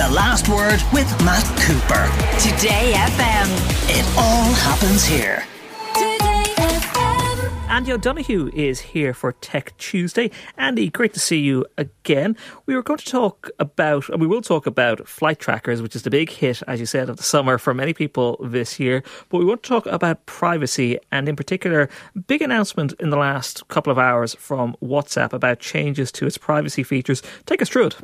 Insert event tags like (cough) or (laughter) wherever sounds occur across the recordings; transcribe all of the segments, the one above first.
The Last Word with Matt Cooper. Today FM. It all happens here. Today FM! Andy O'Donoghue is here for Tech Tuesday. Andy, great to see you again. We were going to talk about, and we will talk about flight trackers, which is the big hit, as you said, of the summer for many people this year. But we want to talk about privacy, and in particular, big announcement in the last couple of hours from WhatsApp about changes to its privacy features. Take us through it.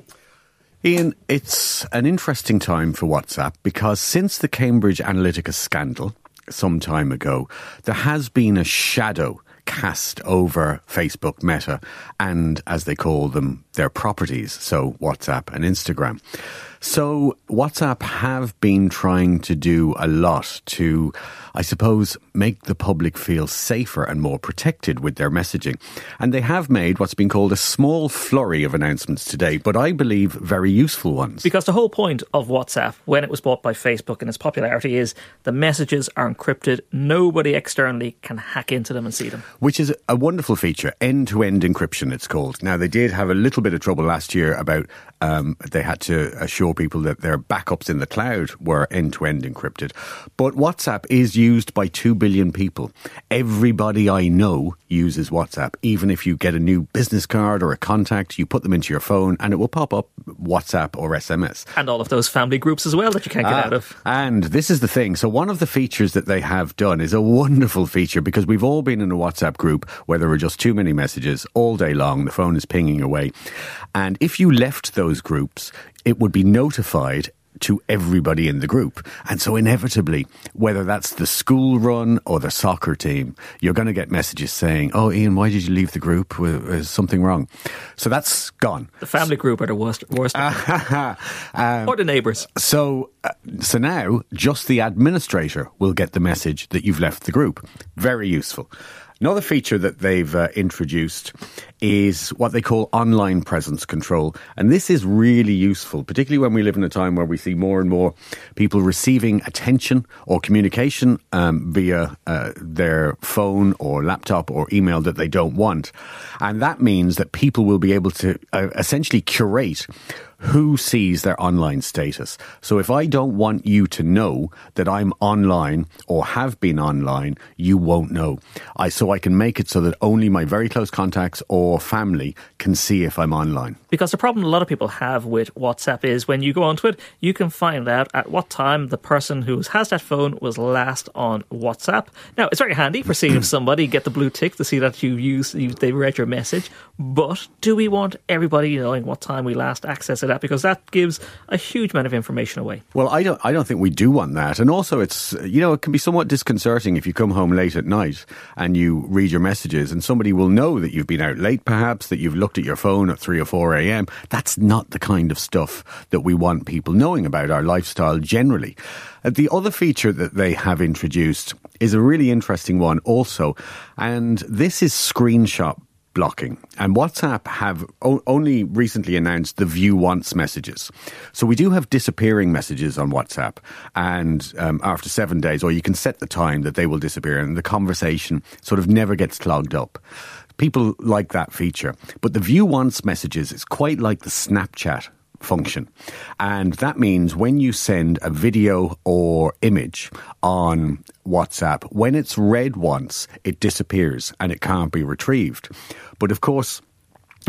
Ian, it's an interesting time for WhatsApp because since the Cambridge Analytica scandal some time ago, there has been a shadow cast over Facebook Meta and, as they call them, their properties, so WhatsApp and Instagram. So WhatsApp have been trying to do a lot to, I suppose, make the public feel safer and more protected with their messaging. And they have made what's been called a small flurry of announcements today, but I believe very useful ones. Because the whole point of WhatsApp, when it was bought by Facebook and its popularity, is the messages are encrypted. Nobody externally can hack into them and see them. Which is a wonderful feature. End to end encryption, it's called. Now, they did have a little bit of trouble last year about um, they had to assure people that their backups in the cloud were end to end encrypted. But WhatsApp is used by 2 billion people. Everybody I know uses WhatsApp. Even if you get a new business card or a contact, you put them into your phone and it will pop up WhatsApp or SMS. And all of those family groups as well that you can't get Ah, out of. And this is the thing. So one of the features that they have done is a wonderful feature because we've all been in a WhatsApp group where there are just too many messages all day long. The phone is pinging away. And if you left those groups, it would be notified to everybody in the group. And so inevitably, whether that's the school run or the soccer team, you're going to get messages saying, Oh, Ian, why did you leave the group? Is something wrong? So that's gone. The family group are the worst, worst (laughs) Um, or the neighbours. so, uh, so now just the administrator will get the message that you've left the group. Very useful. Another feature that they've uh, introduced is what they call online presence control. And this is really useful, particularly when we live in a time where we see more and more people receiving attention or communication um, via uh, their phone or laptop or email that they don't want. And that means that people will be able to uh, essentially curate who sees their online status. So if I don't want you to know that I'm online or have been online, you won't know. I so I can make it so that only my very close contacts or family can see if I'm online. Because the problem a lot of people have with WhatsApp is when you go onto it, you can find out at what time the person who has that phone was last on WhatsApp. Now, it's very handy for seeing if (clears throat) somebody get the blue tick to see that you use they read your message. But do we want everybody knowing what time we last accessed that? Because that gives a huge amount of information away. Well, I don't. I don't think we do want that. And also, it's you know, it can be somewhat disconcerting if you come home late at night and you read your messages, and somebody will know that you've been out late, perhaps that you've looked at your phone at three or four a.m. That's not the kind of stuff that we want people knowing about our lifestyle generally. Uh, the other feature that they have introduced is a really interesting one, also, and this is screenshot blocking. And WhatsApp have o- only recently announced the view once messages. So we do have disappearing messages on WhatsApp. And um, after seven days, or you can set the time that they will disappear and the conversation sort of never gets clogged up. People like that feature. But the view once messages is quite like the Snapchat function. And that means when you send a video or image on WhatsApp, when it's read once, it disappears and it can't be retrieved. But of course,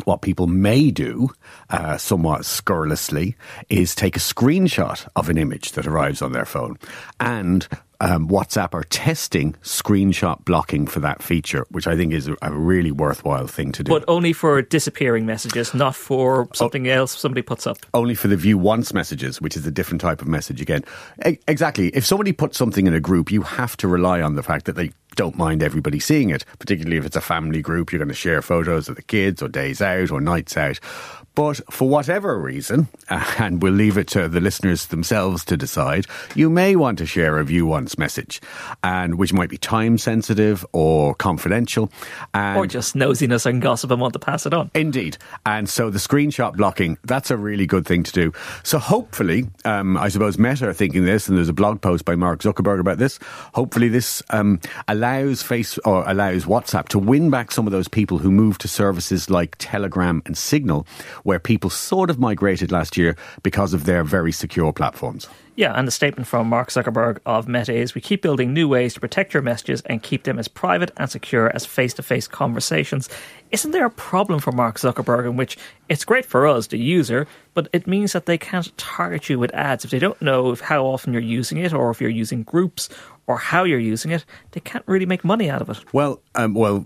what people may do, uh, somewhat scurrilously, is take a screenshot of an image that arrives on their phone. And um, WhatsApp are testing screenshot blocking for that feature, which I think is a, really worthwhile thing to do. But only for disappearing messages, not for something else somebody puts up. only for the view once messages, which is a different type of message again. E- exactly. If somebody puts something in a group, you have to rely on the fact that they don't mind everybody seeing it, particularly if it's a family group, you're going to share photos of the kids or days out or nights out. But for whatever reason, (laughs) and we'll leave it to the listeners themselves to decide, you may want to share a view once message, and which might be time sensitive or confidential, and Or just nosiness and gossip and want to pass it on. Indeed. And so the screenshot blocking, that's a really good thing to do. So hopefully, um, I suppose Meta are thinking this, and there's a blog post by Mark Zuckerberg about this. Hopefully, this um, allows Face or allows WhatsApp to win back some of those people who move to services like Telegram and Signal, where people sort of migrated last year because of their very secure platforms. Yeah, and the statement from Mark Zuckerberg of Meta is we keep building new ways to protect your messages and keep them as private and secure as face to face conversations. Isn't there a problem for Mark Zuckerberg in which it's great for us, the user, but it means that they can't target you with ads if they don't know if how often you're using it or if you're using groups or how you're using it, they can't really make money out of it. Well, um, well,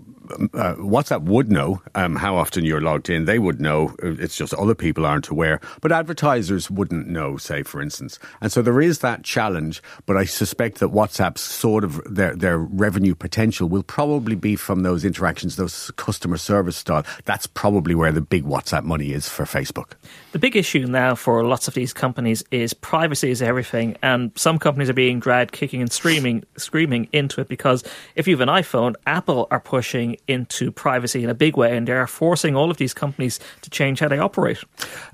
uh, WhatsApp would know um, how often you're logged in. They would know. It's just other people aren't aware. But advertisers wouldn't know, say, for instance. And so there is that challenge. But I suspect that WhatsApp's sort of their, their revenue potential will probably be from those interactions, those customer service style. That's probably where the big WhatsApp money is for Facebook. The big issue now for lots of these companies is privacy is everything. And some companies are being dragged kicking and screaming, screaming into it because if you have an iPhone, Apple are pushing into privacy in a big way, and they are forcing all of these companies to change how they operate.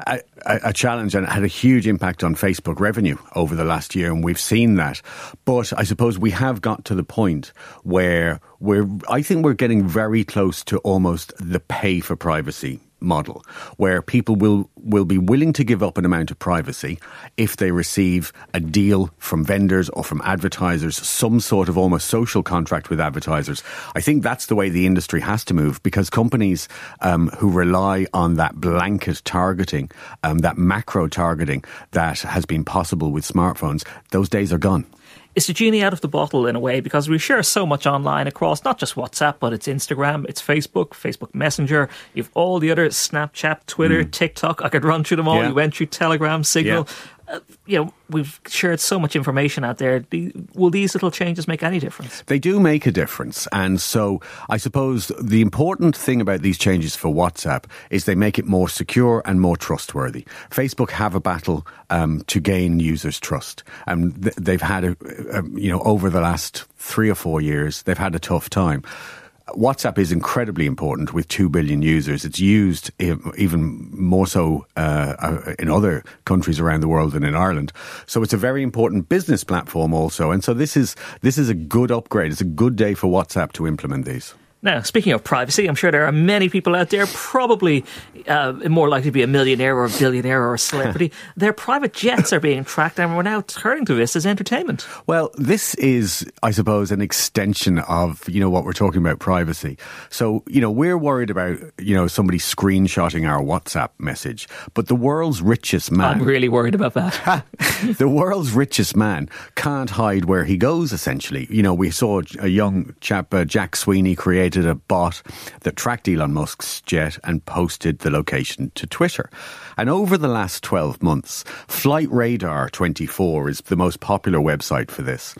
A, a, a challenge and had a huge impact on Facebook revenue over the last year, and we've seen that. But I suppose we have got to the point where we're, I think we're getting very close to almost the pay for privacy model where people will will be willing to give up an amount of privacy if they receive a deal from vendors or from advertisers some sort of almost social contract with advertisers. I think that's the way the industry has to move because companies um, who rely on that blanket targeting um, that macro targeting that has been possible with smartphones those days are gone it's the genie out of the bottle in a way because we share so much online across not just WhatsApp, but it's Instagram, it's Facebook, Facebook Messenger. You've all the other Snapchat, Twitter, mm. TikTok. I could run through them all. Yeah. You went through Telegram, Signal. Yeah you know, we've shared so much information out there. Will these little changes make any difference? They do make a difference. And so I suppose the important thing about these changes for WhatsApp is they make it more secure and more trustworthy. Facebook have a battle um, to gain users' trust. And they've had, a, a, you know, over the last three or four years, they've had a tough time. WhatsApp is incredibly important with 2 billion users. It's used even more so uh, uh, in other countries around the world than in Ireland. So it's a very important business platform also. And so this is, this is a good upgrade. It's a good day for WhatsApp to implement these. Now, speaking of privacy, I'm sure there are many people out there, probably uh, more likely to be a millionaire or a billionaire or a celebrity. (laughs) Their private jets are being tracked, and we're now turning to this as entertainment. Well, this is, I suppose, an extension of you know what we're talking about privacy. So you know we're worried about you know somebody screenshotting our WhatsApp message, but the world's richest man. I'm really worried about that. (laughs) the world's richest man can't hide where he goes. Essentially, you know, we saw a young chap, uh, Jack Sweeney, create created a bot that tracked Elon Musk's jet and posted the location to Twitter. And over the last 12 months, Flight Radar 24 is the most popular website for this.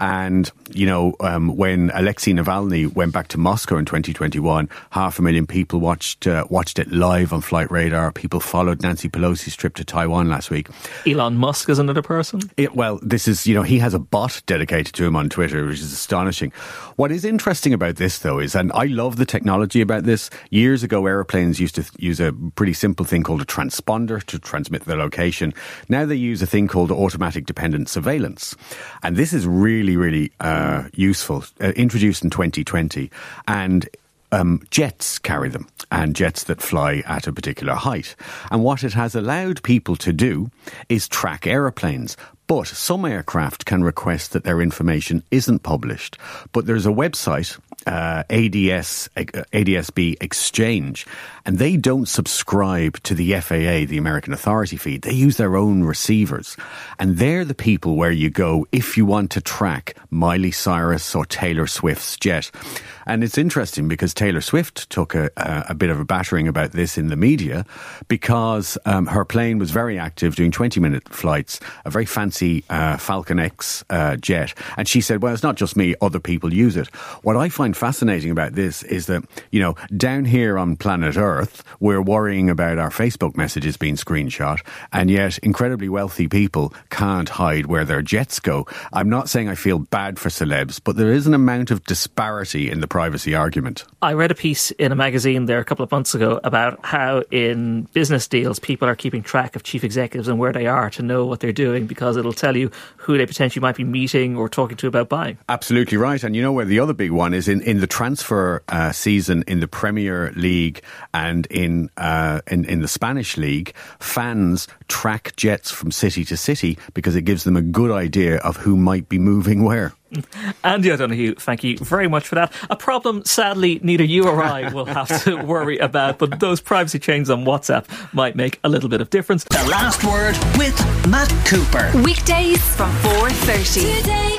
And, you know, um, when Alexei Navalny went back to Moscow in 2021, half a million people watched, uh, watched it live on Flight Radar. People followed Nancy Pelosi's trip to Taiwan last week. Elon Musk is another person? It, well, this is, you know, he has a bot dedicated to him on Twitter, which is astonishing. What is interesting about this, though, is and I love the technology about this. Years ago, airplanes used to use a pretty simple thing called a transponder to transmit their location. Now they use a thing called automatic dependent surveillance. And this is really, really uh, useful, uh, introduced in 2020. And um, jets carry them and jets that fly at a particular height. And what it has allowed people to do is track aeroplanes. But some aircraft can request that their information isn't published. But there's a website uh, ADS uh, ADSB Exchange, and they don't subscribe to the FAA, the American Authority feed. They use their own receivers, and they're the people where you go if you want to track Miley Cyrus or Taylor Swift's jet. And it's interesting because Taylor Swift took a, a, bit of a battering about this in the media because um, her plane was very active doing 20 minute flights, a very fancy uh, Falcon X uh, jet. And she said, well, it's not just me, other people use it. What I find fascinating about this is that, you know, down here on planet Earth, we're worrying about our Facebook messages being screenshot, and yet incredibly wealthy people can't hide where their jets go. I'm not saying I feel bad for celebs, but there is an amount of disparity in the privacy argument. I read a piece in a magazine there a couple of months ago about how in business deals people are keeping track of chief executives and where they are to know what they're doing because it'll tell you who they potentially might be meeting or talking to about buying. Absolutely right. And you know where the other big one is in, in the transfer uh, season in the Premier League and in, uh, in in the Spanish league, fans track jets from city to city because it gives them a good idea of who might be moving where. Andy O'Donoghue, thank you very much for that. A problem, sadly, neither you or I will have to (laughs) worry about, but those privacy changes on WhatsApp might make a little bit of difference. The last word with Matt Cooper. Weekdays from 4.30. Today